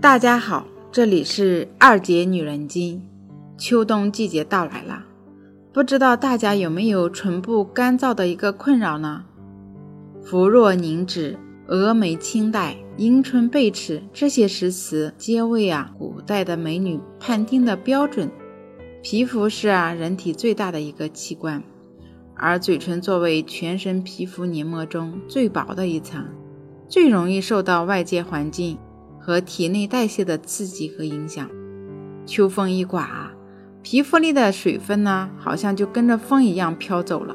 大家好，这里是二姐女人经。秋冬季节到来了，不知道大家有没有唇部干燥的一个困扰呢？肤若凝脂、蛾眉轻黛、迎春贝齿，这些诗词皆为啊古代的美女判定的标准。皮肤是啊人体最大的一个器官，而嘴唇作为全身皮肤黏膜中最薄的一层，最容易受到外界环境。和体内代谢的刺激和影响，秋风一刮，皮肤里的水分呢，好像就跟着风一样飘走了，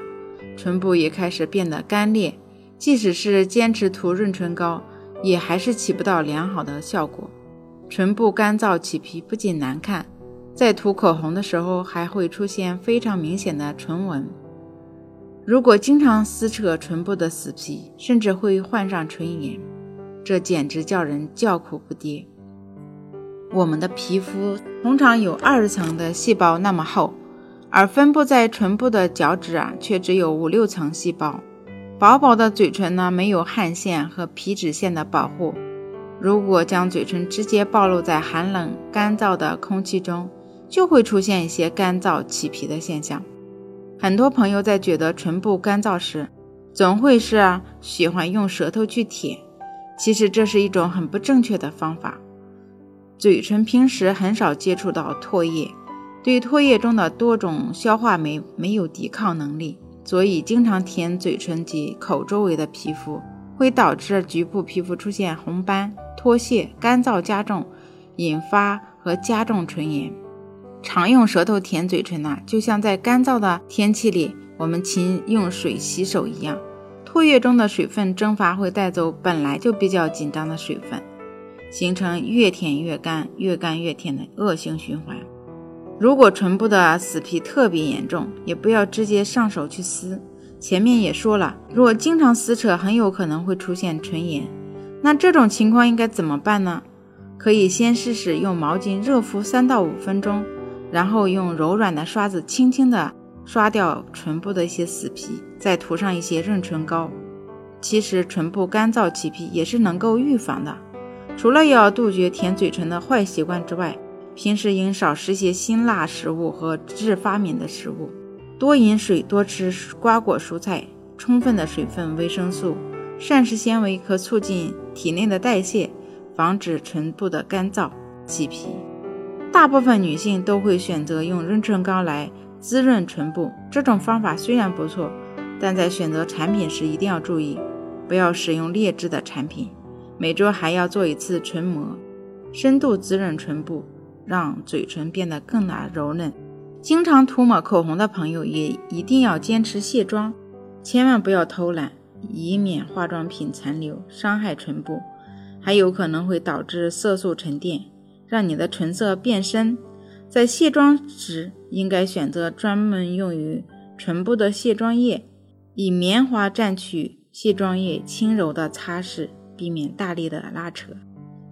唇部也开始变得干裂。即使是坚持涂润唇膏，也还是起不到良好的效果。唇部干燥起皮不仅难看，在涂口红的时候还会出现非常明显的唇纹。如果经常撕扯唇部的死皮，甚至会患上唇炎。这简直叫人叫苦不迭。我们的皮肤通常有二十层的细胞那么厚，而分布在唇部的角质啊，却只有五六层细胞。薄薄的嘴唇呢，没有汗腺和皮脂腺的保护。如果将嘴唇直接暴露在寒冷干燥的空气中，就会出现一些干燥起皮的现象。很多朋友在觉得唇部干燥时，总会是，喜欢用舌头去舔。其实这是一种很不正确的方法。嘴唇平时很少接触到唾液，对唾液中的多种消化酶没有抵抗能力，所以经常舔嘴唇及口周围的皮肤，会导致局部皮肤出现红斑、脱屑、干燥加重，引发和加重唇炎。常用舌头舔嘴唇呢，就像在干燥的天气里，我们勤用水洗手一样。唾液中的水分蒸发会带走本来就比较紧张的水分，形成越舔越干、越干越舔的恶性循环。如果唇部的死皮特别严重，也不要直接上手去撕。前面也说了，如果经常撕扯，很有可能会出现唇炎。那这种情况应该怎么办呢？可以先试试用毛巾热敷三到五分钟，然后用柔软的刷子轻轻的。刷掉唇部的一些死皮，再涂上一些润唇膏。其实唇部干燥起皮也是能够预防的。除了要杜绝舔嘴唇的坏习惯之外，平时应少食些辛辣食物和致发敏的食物，多饮水，多吃瓜果蔬菜。充分的水分、维生素、膳食纤维可促进体内的代谢，防止唇部的干燥起皮。大部分女性都会选择用润唇膏来。滋润唇部这种方法虽然不错，但在选择产品时一定要注意，不要使用劣质的产品。每周还要做一次唇膜，深度滋润唇部，让嘴唇变得更加柔嫩。经常涂抹口红的朋友也一定要坚持卸妆，千万不要偷懒，以免化妆品残留伤害唇部，还有可能会导致色素沉淀，让你的唇色变深。在卸妆时，应该选择专门用于唇部的卸妆液，以棉花蘸取卸妆液，轻柔的擦拭，避免大力的拉扯。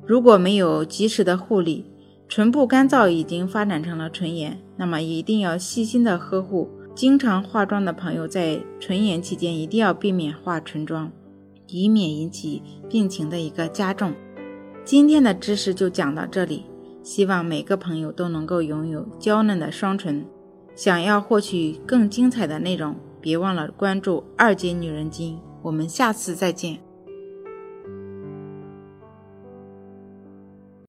如果没有及时的护理，唇部干燥已经发展成了唇炎，那么一定要细心的呵护。经常化妆的朋友在唇炎期间一定要避免化唇妆，以免引起病情的一个加重。今天的知识就讲到这里。希望每个朋友都能够拥有娇嫩的双唇。想要获取更精彩的内容，别忘了关注二姐女人经。我们下次再见。